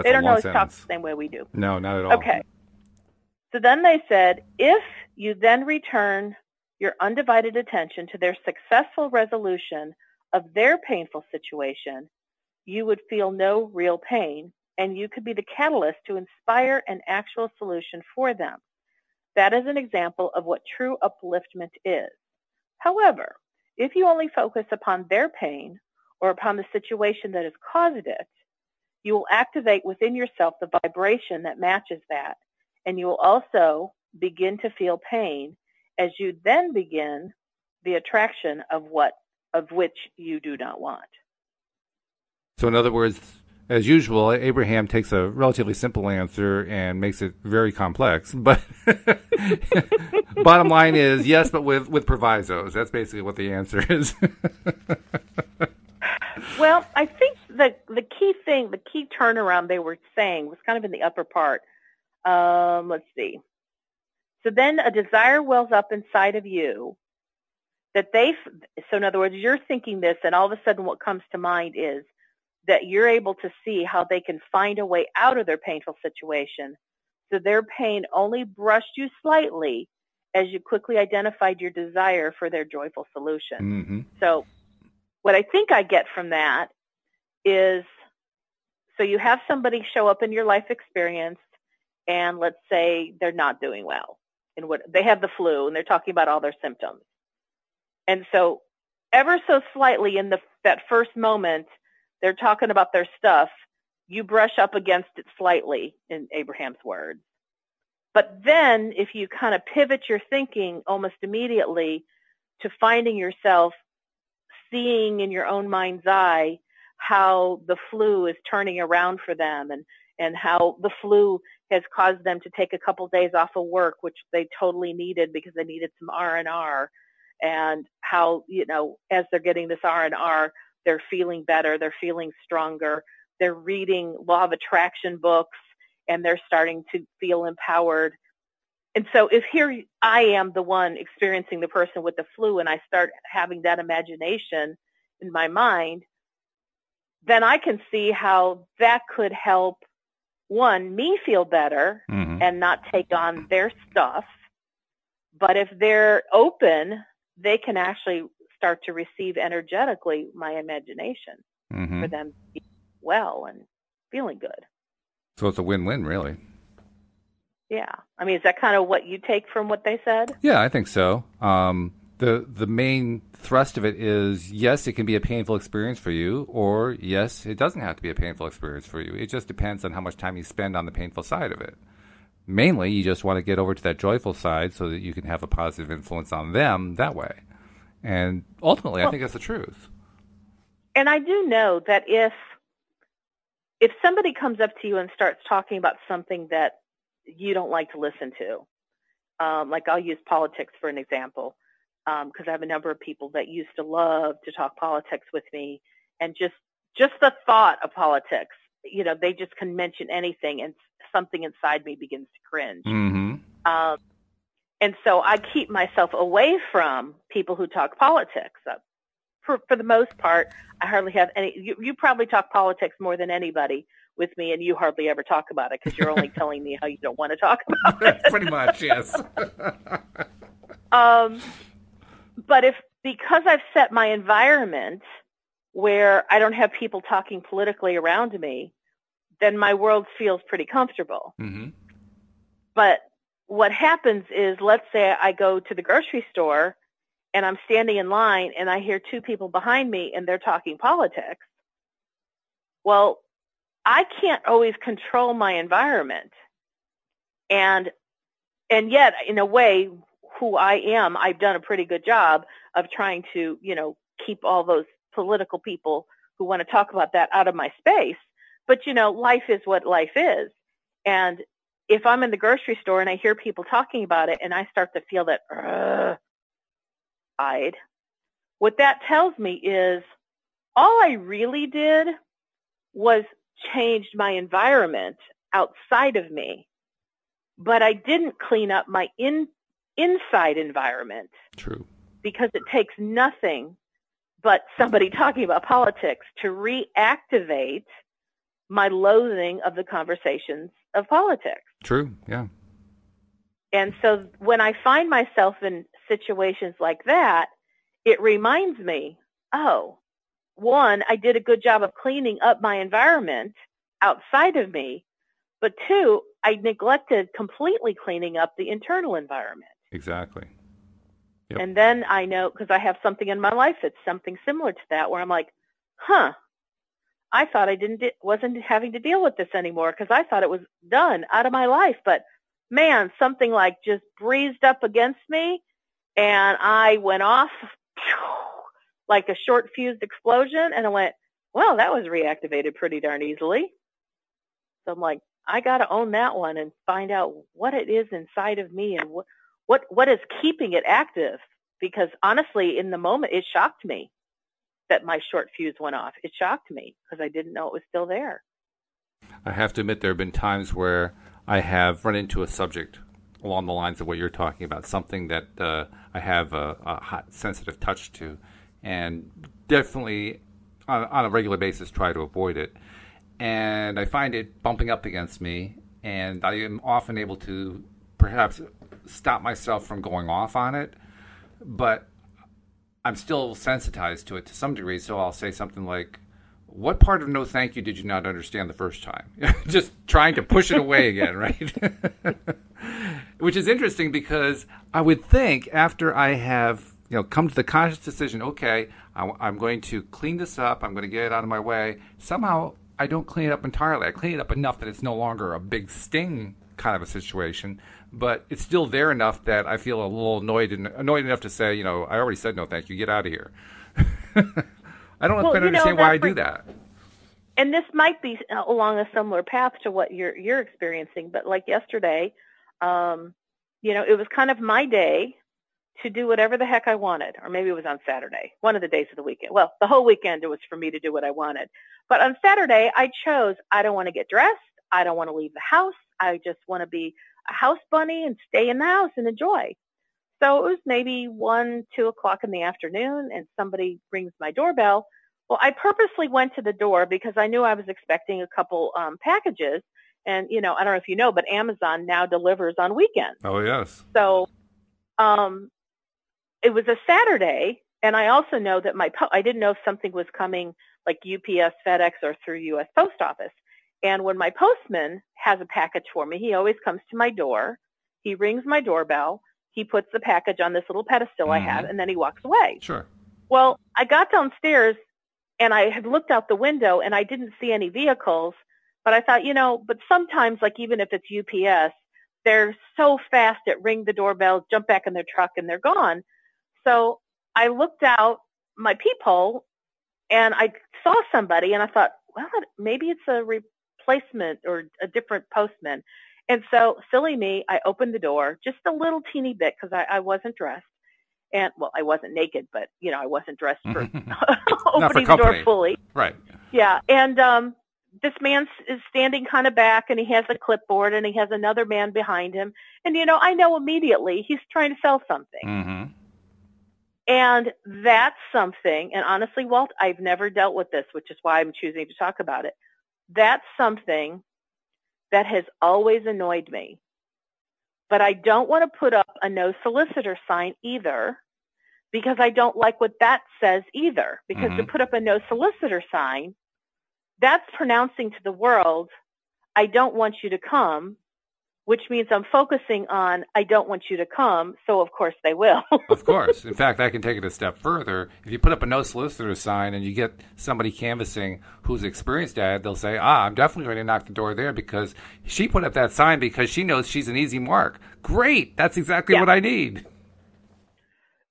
That's they don't always talk the same way we do. No, not at all. Okay. So then they said, if you then return your undivided attention to their successful resolution of their painful situation, you would feel no real pain and you could be the catalyst to inspire an actual solution for them. That is an example of what true upliftment is. However, if you only focus upon their pain or upon the situation that has caused it, you will activate within yourself the vibration that matches that, and you will also begin to feel pain as you then begin the attraction of what of which you do not want. So, in other words, as usual, Abraham takes a relatively simple answer and makes it very complex. But bottom line is yes, but with, with provisos. That's basically what the answer is. well, I think the the key thing, the key turnaround they were saying was kind of in the upper part. Um, let's see. So then a desire wells up inside of you that they. So in other words, you're thinking this, and all of a sudden, what comes to mind is that you're able to see how they can find a way out of their painful situation. So their pain only brushed you slightly as you quickly identified your desire for their joyful solution. Mm-hmm. So what I think I get from that is so you have somebody show up in your life experience and let's say they're not doing well and what they have the flu and they're talking about all their symptoms. And so ever so slightly in the that first moment they're talking about their stuff, you brush up against it slightly in Abraham's words. But then if you kind of pivot your thinking almost immediately to finding yourself seeing in your own mind's eye how the flu is turning around for them and, and how the flu has caused them to take a couple days off of work, which they totally needed because they needed some R&R and how, you know, as they're getting this R&R, they're feeling better, they're feeling stronger, they're reading law of attraction books, and they're starting to feel empowered. And so if here I am the one experiencing the person with the flu and I start having that imagination in my mind, then I can see how that could help one, me feel better mm-hmm. and not take on their stuff. But if they're open, they can actually start to receive energetically my imagination mm-hmm. for them to be well and feeling good. So it's a win-win, really. Yeah, I mean, is that kind of what you take from what they said? Yeah, I think so. Um, the the main thrust of it is yes, it can be a painful experience for you, or yes, it doesn't have to be a painful experience for you. It just depends on how much time you spend on the painful side of it. Mainly, you just want to get over to that joyful side so that you can have a positive influence on them that way. And ultimately, well, I think that's the truth. And I do know that if if somebody comes up to you and starts talking about something that you don't like to listen to, um, like I'll use politics for an example, because um, I have a number of people that used to love to talk politics with me, and just just the thought of politics, you know, they just can mention anything, and something inside me begins to cringe. Mm-hmm. Um, and so I keep myself away from people who talk politics. Uh, for, for the most part, I hardly have any. You, you probably talk politics more than anybody with me, and you hardly ever talk about it because you're only telling me how you don't want to talk about it. Pretty much, yes. um, but if because I've set my environment where I don't have people talking politically around me, then my world feels pretty comfortable. Mm-hmm. But what happens is, let's say I go to the grocery store and I'm standing in line and I hear two people behind me and they're talking politics. Well, I can't always control my environment. And, and yet, in a way, who I am, I've done a pretty good job of trying to, you know, keep all those political people who want to talk about that out of my space. But, you know, life is what life is. And if I'm in the grocery store and I hear people talking about it and I start to feel that, I'd, what that tells me is all I really did was changed my environment outside of me, but I didn't clean up my in, inside environment. True. Because it takes nothing but somebody talking about politics to reactivate my loathing of the conversations of politics. True, yeah. And so when I find myself in situations like that, it reminds me, oh, one, I did a good job of cleaning up my environment outside of me, but two, I neglected completely cleaning up the internal environment. Exactly. Yep. And then I know because I have something in my life that's something similar to that where I'm like, huh, I thought I didn't wasn't having to deal with this anymore because I thought it was done out of my life. But man, something like just breezed up against me, and I went off like a short fused explosion, and I went, well, that was reactivated pretty darn easily. So I'm like, I got to own that one and find out what it is inside of me and what what what is keeping it active because honestly in the moment it shocked me that my short fuse went off. It shocked me because I didn't know it was still there. I have to admit there have been times where I have run into a subject along the lines of what you're talking about, something that uh, I have a, a, hot, sensitive touch to, and definitely on, on, a regular basis try to avoid it. And I find it bumping up against me, and I am often able to perhaps stop myself from going off on it, but I'm still sensitized to it to some degree. So I'll say something like, "What part of no thank you did you not understand the first time?" Just trying to push it away again, right? Which is interesting because I would think after I have you know come to the conscious decision, okay, I'm going to clean this up. I'm going to get it out of my way. Somehow I don't clean it up entirely. I clean it up enough that it's no longer a big sting kind of a situation but it's still there enough that I feel a little annoyed and annoyed enough to say, you know, I already said no, thank you, get out of here. I don't well, quite understand know, why I do that. And this might be along a similar path to what you're you're experiencing, but like yesterday, um, you know, it was kind of my day to do whatever the heck I wanted, or maybe it was on Saturday, one of the days of the weekend. Well, the whole weekend it was for me to do what I wanted. But on Saturday, I chose I don't want to get dressed. I don't want to leave the house. I just want to be a house bunny and stay in the house and enjoy. So it was maybe one, two o'clock in the afternoon and somebody rings my doorbell. Well, I purposely went to the door because I knew I was expecting a couple um, packages. And, you know, I don't know if you know, but Amazon now delivers on weekends. Oh, yes. So um, it was a Saturday. And I also know that my, po- I didn't know if something was coming like UPS, FedEx, or through U.S. Post Office. And when my postman has a package for me, he always comes to my door. He rings my doorbell. He puts the package on this little pedestal mm-hmm. I have, mm-hmm. and then he walks away. Sure. Well, I got downstairs and I had looked out the window and I didn't see any vehicles, but I thought, you know, but sometimes, like even if it's UPS, they're so fast at ring the doorbell, jump back in their truck, and they're gone. So I looked out my peephole and I saw somebody and I thought, well, maybe it's a re- replacement or a different postman. And so, silly me, I opened the door just a little teeny bit because I, I wasn't dressed. And well, I wasn't naked, but you know, I wasn't dressed for opening for the door fully. Right. Yeah. And um this man is standing kind of back and he has a clipboard and he has another man behind him. And you know, I know immediately he's trying to sell something. Mm-hmm. And that's something, and honestly, Walt, I've never dealt with this, which is why I'm choosing to talk about it that's something that has always annoyed me. But I don't want to put up a no solicitor sign either because I don't like what that says either. Because mm-hmm. to put up a no solicitor sign, that's pronouncing to the world, I don't want you to come which means I'm focusing on I don't want you to come, so of course they will. of course. In fact, I can take it a step further. If you put up a no solicitor sign and you get somebody canvassing who's experienced at it, they'll say, "Ah, I'm definitely going to knock the door there because she put up that sign because she knows she's an easy mark." Great, that's exactly yeah. what I need.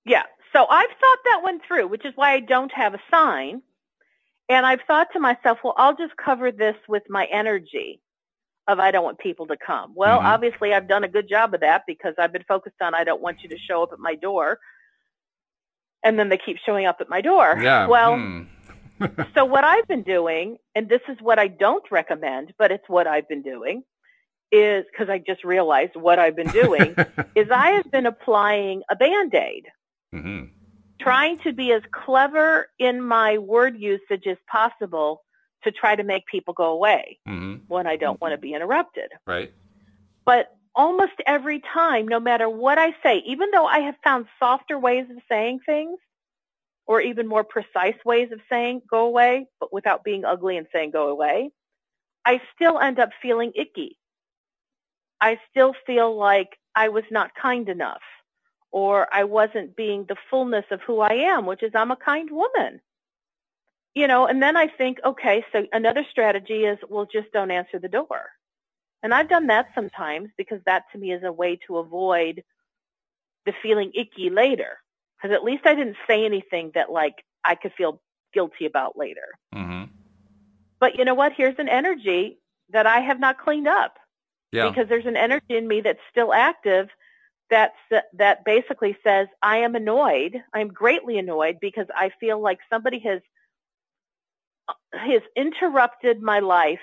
Yeah. So I've thought that one through, which is why I don't have a sign. And I've thought to myself, well, I'll just cover this with my energy of I don't want people to come. Well, mm-hmm. obviously I've done a good job of that because I've been focused on I don't want you to show up at my door. And then they keep showing up at my door. Yeah. Well, hmm. so what I've been doing, and this is what I don't recommend, but it's what I've been doing, is because I just realized what I've been doing is I have been applying a band-aid. Mm-hmm. Trying to be as clever in my word usage as possible to try to make people go away mm-hmm. when I don't mm-hmm. want to be interrupted. Right. But almost every time, no matter what I say, even though I have found softer ways of saying things or even more precise ways of saying go away, but without being ugly and saying go away, I still end up feeling icky. I still feel like I was not kind enough or I wasn't being the fullness of who I am, which is I'm a kind woman you know, and then I think, okay, so another strategy is, well, just don't answer the door. And I've done that sometimes because that to me is a way to avoid the feeling icky later. Because at least I didn't say anything that like I could feel guilty about later. Mm-hmm. But you know what? Here's an energy that I have not cleaned up. Yeah. Because there's an energy in me that's still active that's that basically says I am annoyed. I'm greatly annoyed because I feel like somebody has has interrupted my life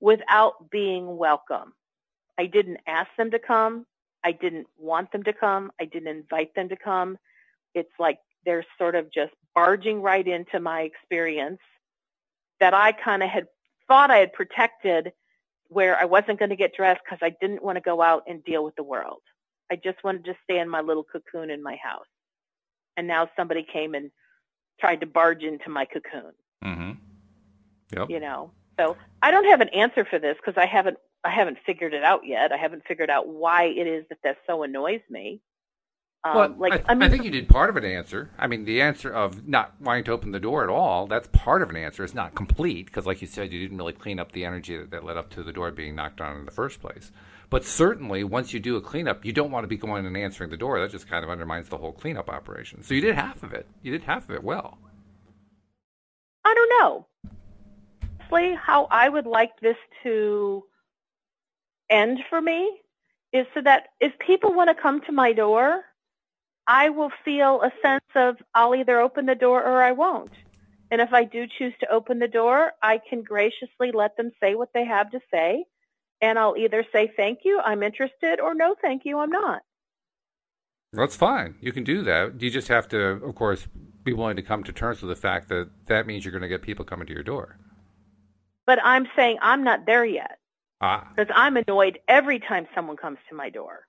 without being welcome. I didn't ask them to come. I didn't want them to come. I didn't invite them to come. It's like they're sort of just barging right into my experience that I kind of had thought I had protected where I wasn't going to get dressed because I didn't want to go out and deal with the world. I just wanted to stay in my little cocoon in my house. And now somebody came and tried to barge into my cocoon. Mm-hmm. Yep. You know, so I don't have an answer for this because I haven't I haven't figured it out yet. I haven't figured out why it is that that so annoys me. Um, well, like I, I, mean, I think you did part of an answer. I mean, the answer of not wanting to open the door at all, that's part of an answer. It's not complete because, like you said, you didn't really clean up the energy that, that led up to the door being knocked on in the first place. But certainly, once you do a cleanup, you don't want to be going and answering the door. That just kind of undermines the whole cleanup operation. So you did half of it. You did half of it well. I don't know. Honestly, how I would like this to end for me is so that if people want to come to my door, I will feel a sense of I'll either open the door or I won't. And if I do choose to open the door, I can graciously let them say what they have to say. And I'll either say, thank you, I'm interested, or no, thank you, I'm not. That's fine. You can do that. You just have to, of course, be willing to come to terms with the fact that that means you're going to get people coming to your door. But I'm saying I'm not there yet. Ah. Because I'm annoyed every time someone comes to my door.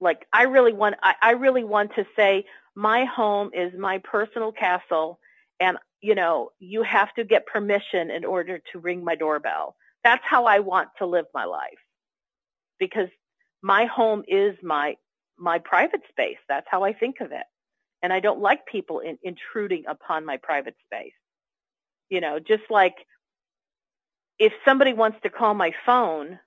Like I really want I, I really want to say my home is my personal castle and you know, you have to get permission in order to ring my doorbell. That's how I want to live my life. Because my home is my my private space. That's how I think of it. And I don't like people in, intruding upon my private space. You know, just like if somebody wants to call my phone,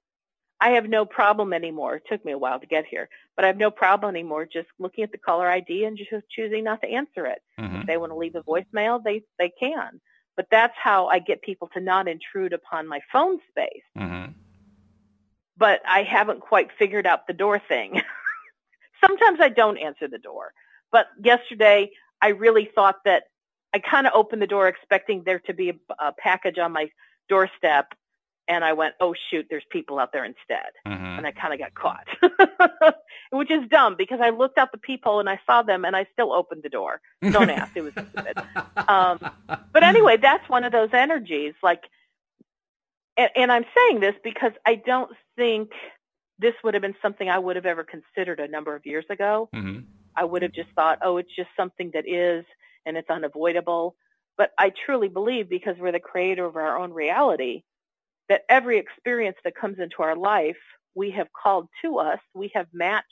I have no problem anymore. It took me a while to get here, but I have no problem anymore just looking at the caller ID and just choosing not to answer it. Mm-hmm. If they want to leave a voicemail, they they can. But that's how I get people to not intrude upon my phone space. Mm-hmm. But I haven't quite figured out the door thing. Sometimes I don't answer the door. But yesterday, I really thought that I kind of opened the door expecting there to be a, a package on my doorstep and I went, oh shoot, there's people out there instead. Mm-hmm. And I kind of got caught, which is dumb because I looked out the peephole and I saw them and I still opened the door. Don't ask. It was stupid. Um, but anyway, that's one of those energies. Like, and, and I'm saying this because I don't think this would have been something I would have ever considered a number of years ago. Mm-hmm. I would have just thought, oh, it's just something that is and it's unavoidable. But I truly believe because we're the creator of our own reality, that every experience that comes into our life, we have called to us, we have matched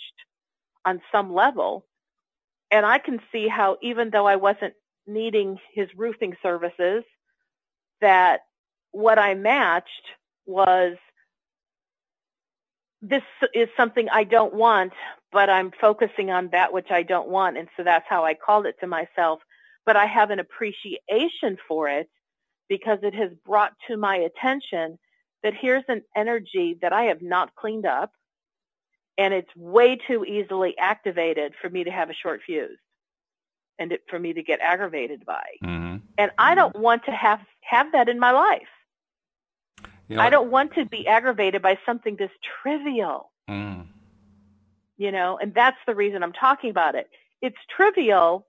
on some level. And I can see how even though I wasn't needing his roofing services, that what I matched was this is something I don't want, but I'm focusing on that which I don't want. And so that's how I called it to myself but I have an appreciation for it because it has brought to my attention that here's an energy that I have not cleaned up and it's way too easily activated for me to have a short fuse and it, for me to get aggravated by. Mm-hmm. And I don't want to have, have that in my life. You know, I don't want to be aggravated by something this trivial. Mm. You know, and that's the reason I'm talking about it. It's trivial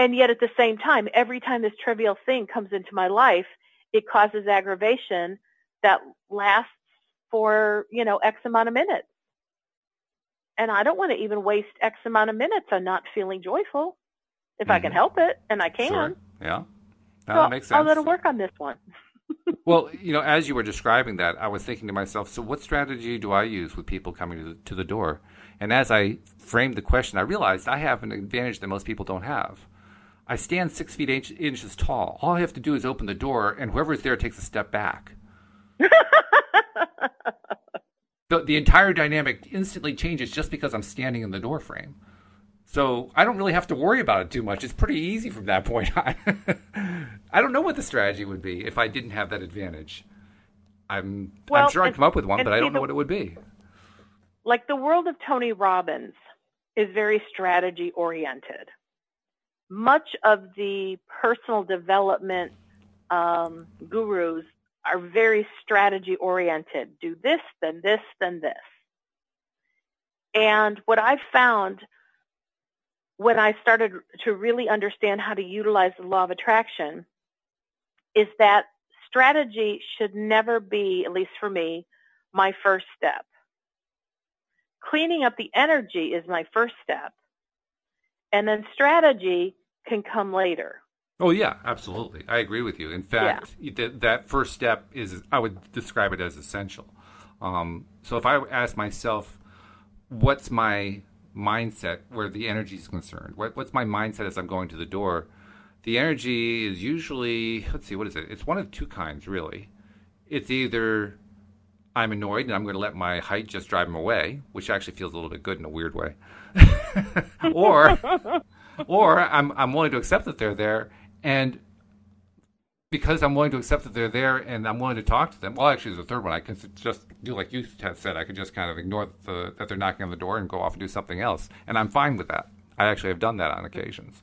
and yet at the same time, every time this trivial thing comes into my life, it causes aggravation that lasts for, you know, X amount of minutes. And I don't want to even waste X amount of minutes on not feeling joyful if mm-hmm. I can mm-hmm. help it, and I can. Sure. Yeah. No, so that makes sense. I'll let to work on this one. Well, you know, as you were describing that, I was thinking to myself, so what strategy do I use with people coming to the, to the door? And as I framed the question, I realized I have an advantage that most people don't have. I stand six feet eight inches tall. All I have to do is open the door, and whoever's there takes a step back. the, the entire dynamic instantly changes just because I'm standing in the door frame. So I don't really have to worry about it too much. It's pretty easy from that point on. I don't know what the strategy would be if I didn't have that advantage. I'm Well, I'm sure I'd come up with one, but I don't know the- what it would be. like the world of Tony Robbins is very strategy oriented. Much of the personal development um, gurus are very strategy oriented. Do this, then this, then this. And what I've found when I started to really understand how to utilize the law of attraction is that strategy should never be, at least for me, my first step cleaning up the energy is my first step. And then strategy can come later. Oh yeah, absolutely. I agree with you. In fact, th- that first step is I would describe it as essential. Um, so if I ask myself, what's my mindset where the energy is concerned? What, what's my mindset as I'm going to the door? The energy is usually let's see, what is it? It's one of two kinds, really. It's either I'm annoyed and I'm going to let my height just drive them away, which actually feels a little bit good in a weird way. or or I'm I'm willing to accept that they're there and because I'm willing to accept that they're there and I'm willing to talk to them. Well, actually, there's a third one. I can just do like you said. I could just kind of ignore the, that they're knocking on the door and go off and do something else, and I'm fine with that. I actually have done that on occasions.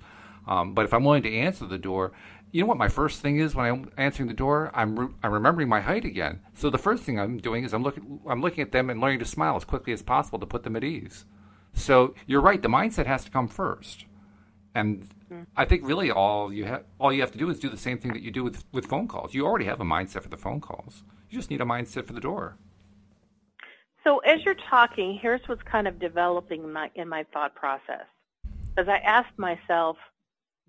Um, but if I'm willing to answer the door, you know what my first thing is when I'm answering the door? I'm re- I'm remembering my height again. So the first thing I'm doing is I'm looking I'm looking at them and learning to smile as quickly as possible to put them at ease. So you're right. The mindset has to come first, and I think really all you have all you have to do is do the same thing that you do with with phone calls. You already have a mindset for the phone calls. You just need a mindset for the door. So as you're talking, here's what's kind of developing in my, in my thought process. As I asked myself,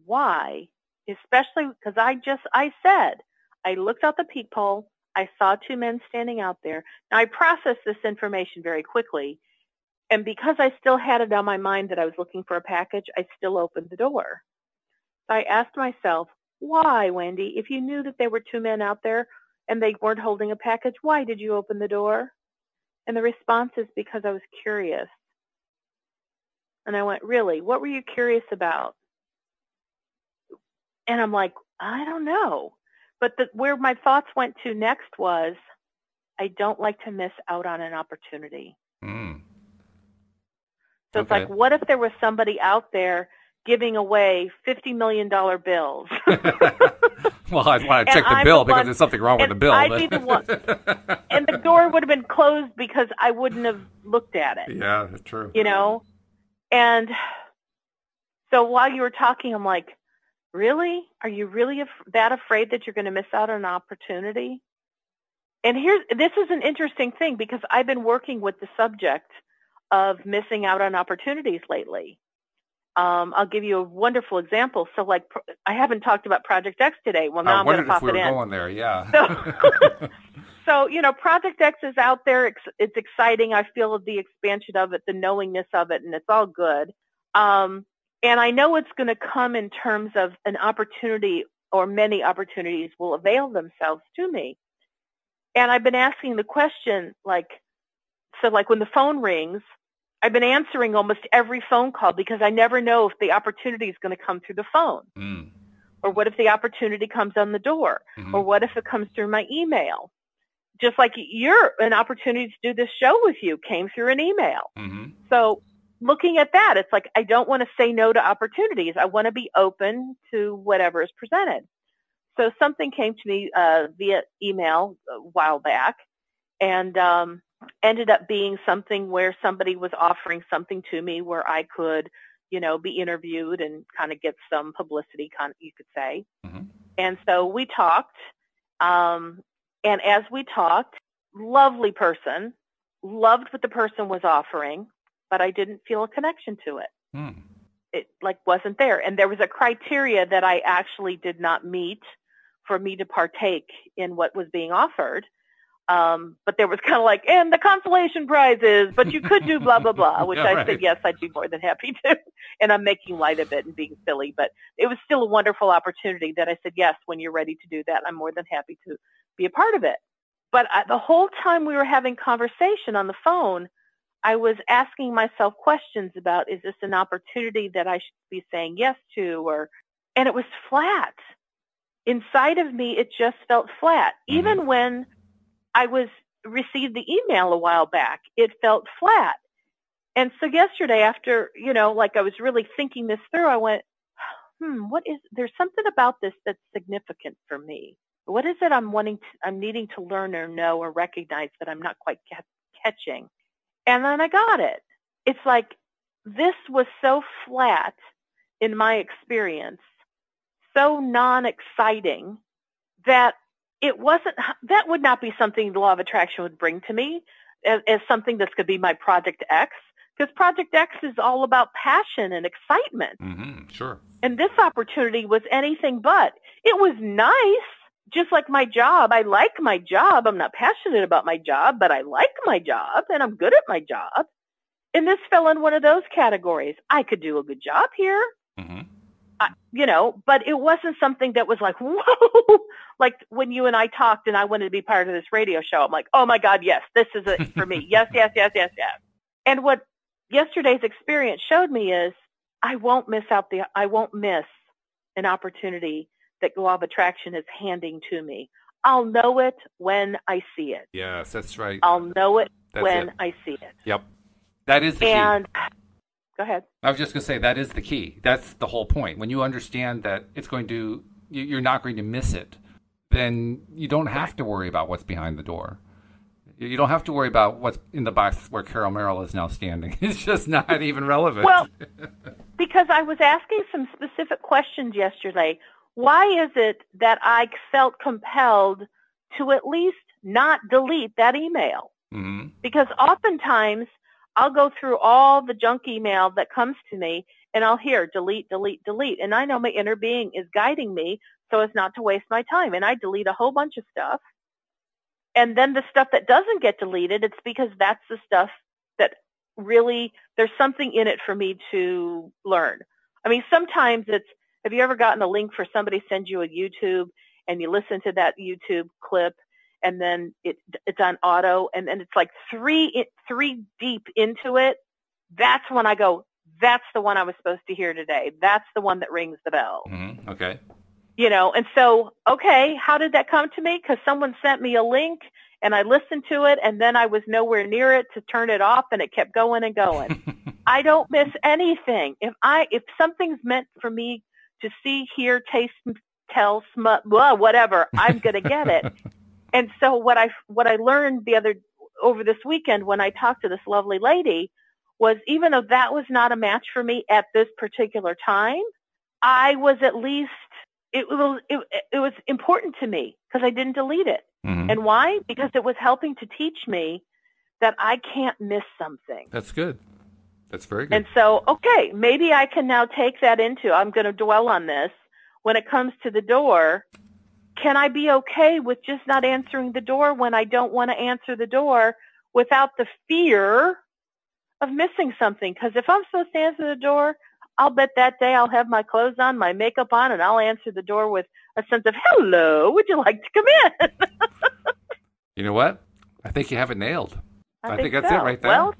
why, especially because I just, I said, I looked out the peephole, I saw two men standing out there. Now I processed this information very quickly. And because I still had it on my mind that I was looking for a package, I still opened the door. I asked myself, why, Wendy, if you knew that there were two men out there and they weren't holding a package, why did you open the door? And the response is because I was curious. And I went, really? What were you curious about? And I'm like, I don't know. But the, where my thoughts went to next was, I don't like to miss out on an opportunity. So it's like, what if there was somebody out there giving away $50 million bills? well, I'd want to check the I'm bill the because one- there's something wrong with the bill. I'd but- be the one- and the door would have been closed because I wouldn't have looked at it. yeah, true. you know? And so while you were talking, I'm like, really? Are you really af- that afraid that you're going to miss out on an opportunity? And here's, this is an interesting thing because I've been working with the subject of missing out on opportunities lately. Um, I'll give you a wonderful example. So like, I haven't talked about Project X today. Well, now I I'm going to wondered if pop we it were in. going there. Yeah. So- So, you know, Project X is out there. It's, it's exciting. I feel the expansion of it, the knowingness of it, and it's all good. Um, and I know it's going to come in terms of an opportunity or many opportunities will avail themselves to me. And I've been asking the question, like, so like when the phone rings, I've been answering almost every phone call because I never know if the opportunity is going to come through the phone mm. or what if the opportunity comes on the door Mhm. or what if it comes through my email? Just like your an opportunity to do this show with you came through an email. Mhm. So looking at that, it's like I don't want to say no to opportunities. I want to be open to whatever is presented. So something came to me uh, via email a while back, and um, ended up being something where somebody was offering something to me where I could, you know, be interviewed and kind of get some publicity, kind you could say. Mhm. And so we talked, um, and as we talked, lovely person, loved what the person was offering, but I didn't feel a connection to it. Mm. It like wasn't there, and there was a criteria that I actually did not meet for me to partake in what was being offered. Um, but there was kind of like, and the consolation prize is, but you could do blah blah blah, which Yeah, I right. said yes, I'd be more than happy to. And I'm making light of it and being silly, but it was still a wonderful opportunity that I said yes, when you're ready to do that, I'm more than happy to be a part of it. But I, the whole time we were having conversation on the phone, I was asking myself questions about is this an opportunity that I should be saying yes to, or and it was flat. inside of me, it just felt flat. Mhm. Even when I was received the email a while back, it felt flat. And so yesterday, after you know, like I was really thinking this through, I went, "Hmm, what is? There's something about this that's significant for me. What is it I'm wanting? To, I'm needing to learn or know or recognize that I'm not quite ca- catching." And then I got it. It's like this was so flat in my experience, so non-exciting that it wasn't that would not be something the law of attraction would bring to me as, as something that's going to be my project x because project x is all about passion and excitement Mm-hmm. Sure. and this opportunity was anything but it was nice just like my job i like my job i'm not passionate about my job but i like my job and i'm good at my job and this fell in one of those categories i could do a good job here Mm-hmm. I, you know, but it wasn't something that was like, whoa, like when you and I talked and I wanted to be part of this radio show. I'm like, oh my God, yes, this is it for me. yes, yes, yes, yes, yes. And what yesterday's experience showed me is I won't miss out the, I won't miss an opportunity that law of attraction is handing to me. I'll know it when I see it. Yes, that's right. I'll know it That's when it. I see it. Yep. That is the key. Go ahead. I was just going to say that is the key. That's the whole point. When you understand that it's going to, you- you're not going to miss it, then you don't have to worry about what's behind the door. You don't have to worry about what's in the box where Carol Merrill is now standing. It's just not even relevant. Well, because I was asking some specific questions yesterday. Why is it that I felt compelled to at least not delete that email? hmm Because oftentimes I'll go through all the junk email that comes to me and I'll hear delete, delete, delete. And I know my inner being is guiding me so as not to waste my time. And I delete a whole bunch of stuff. And then the stuff that doesn't get deleted, it's because that's the stuff that really, there's something in it for me to learn. I mean, sometimes it's, have you ever gotten a link for somebody sends you a YouTube and you listen to that YouTube clip and then it, it's on auto and then it's like three, three deep into it. That's when I go, that's the one I was supposed to hear today. That's the one that rings the bell hmm Okay. you know, and so, okay, how did that come to me? Because someone sent me a link and I listened to it and then I was nowhere near it to turn it off and it kept going and going. I don't miss anything. If I, if something's meant for me to see, hear, taste, tell, smell, blah, whatever, I'm going to get it. And so what I, what I learned the other, over this weekend when I talked to this lovely lady was even though that was not a match for me at this particular time, I was at least it was it, it was important to me because I didn't delete it. Mhm. And why? Because it was helping to teach me that I can't miss something. That's good. That's very good. And so, okay, maybe I can now take that into I'm going to dwell on this when it comes to the door. Can I be okay with just not answering the door when I don't want to answer the door without the fear of missing something? Because if I'm supposed to answer the door, I'll bet that day I'll have my clothes on, my makeup on, and I'll answer the door with a sense of, hello, would you like to come in? you know what? I think you have it nailed. I think that's so. it right there. Well,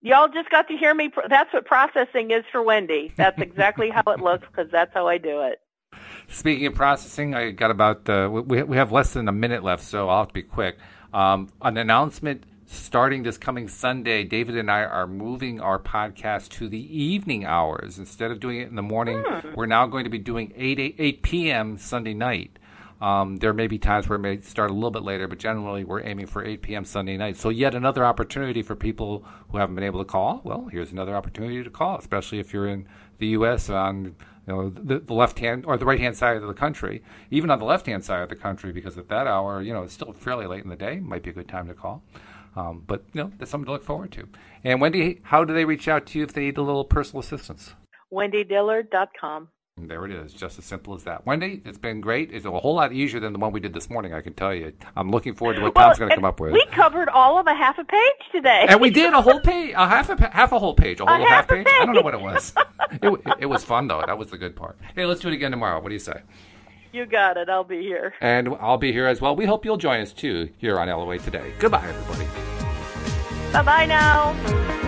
y'all just got to hear me. That's what processing is for Wendy. That's exactly how it looks because that's how I do it. Speaking of processing, I got about uh, we we have less than a minute left, so I'll have to be quick. Um, an announcement starting this coming Sunday. David and I are moving our podcast to the evening hours instead of doing it in the morning. We're now going to be doing 8 8, 8 p.m. Sunday night. Um, there may be times where it may start a little bit later, but generally we're aiming for 8 p.m. Sunday night. So yet another opportunity for people who haven't been able to call. Well, here's another opportunity to call, especially if you're in the U.S. on you know the, the left hand or the right hand side of the country, even on the left hand side of the country, because at that hour, you know, it's still fairly late in the day. Might be a good time to call. Um, but you know, that's something to look forward to. And Wendy, how do they reach out to you if they need a little personal assistance? WendyDillard.com. And there it is, just as simple as that. Wendy, it's been great. It's a whole lot easier than the one we did this morning. I can tell you. I'm looking forward to what Tom's going to come up with. We covered all of a half a page today. and we did a whole page, a half a half a whole page, a whole half half a page. I don't know what it was. it, it was fun though. That was the good part. Hey, let's do it again tomorrow. What do you say? You got it. I'll be here. And I'll be here as well. We hope you'll join us too here on LOA today. Goodbye, everybody. Bye bye now.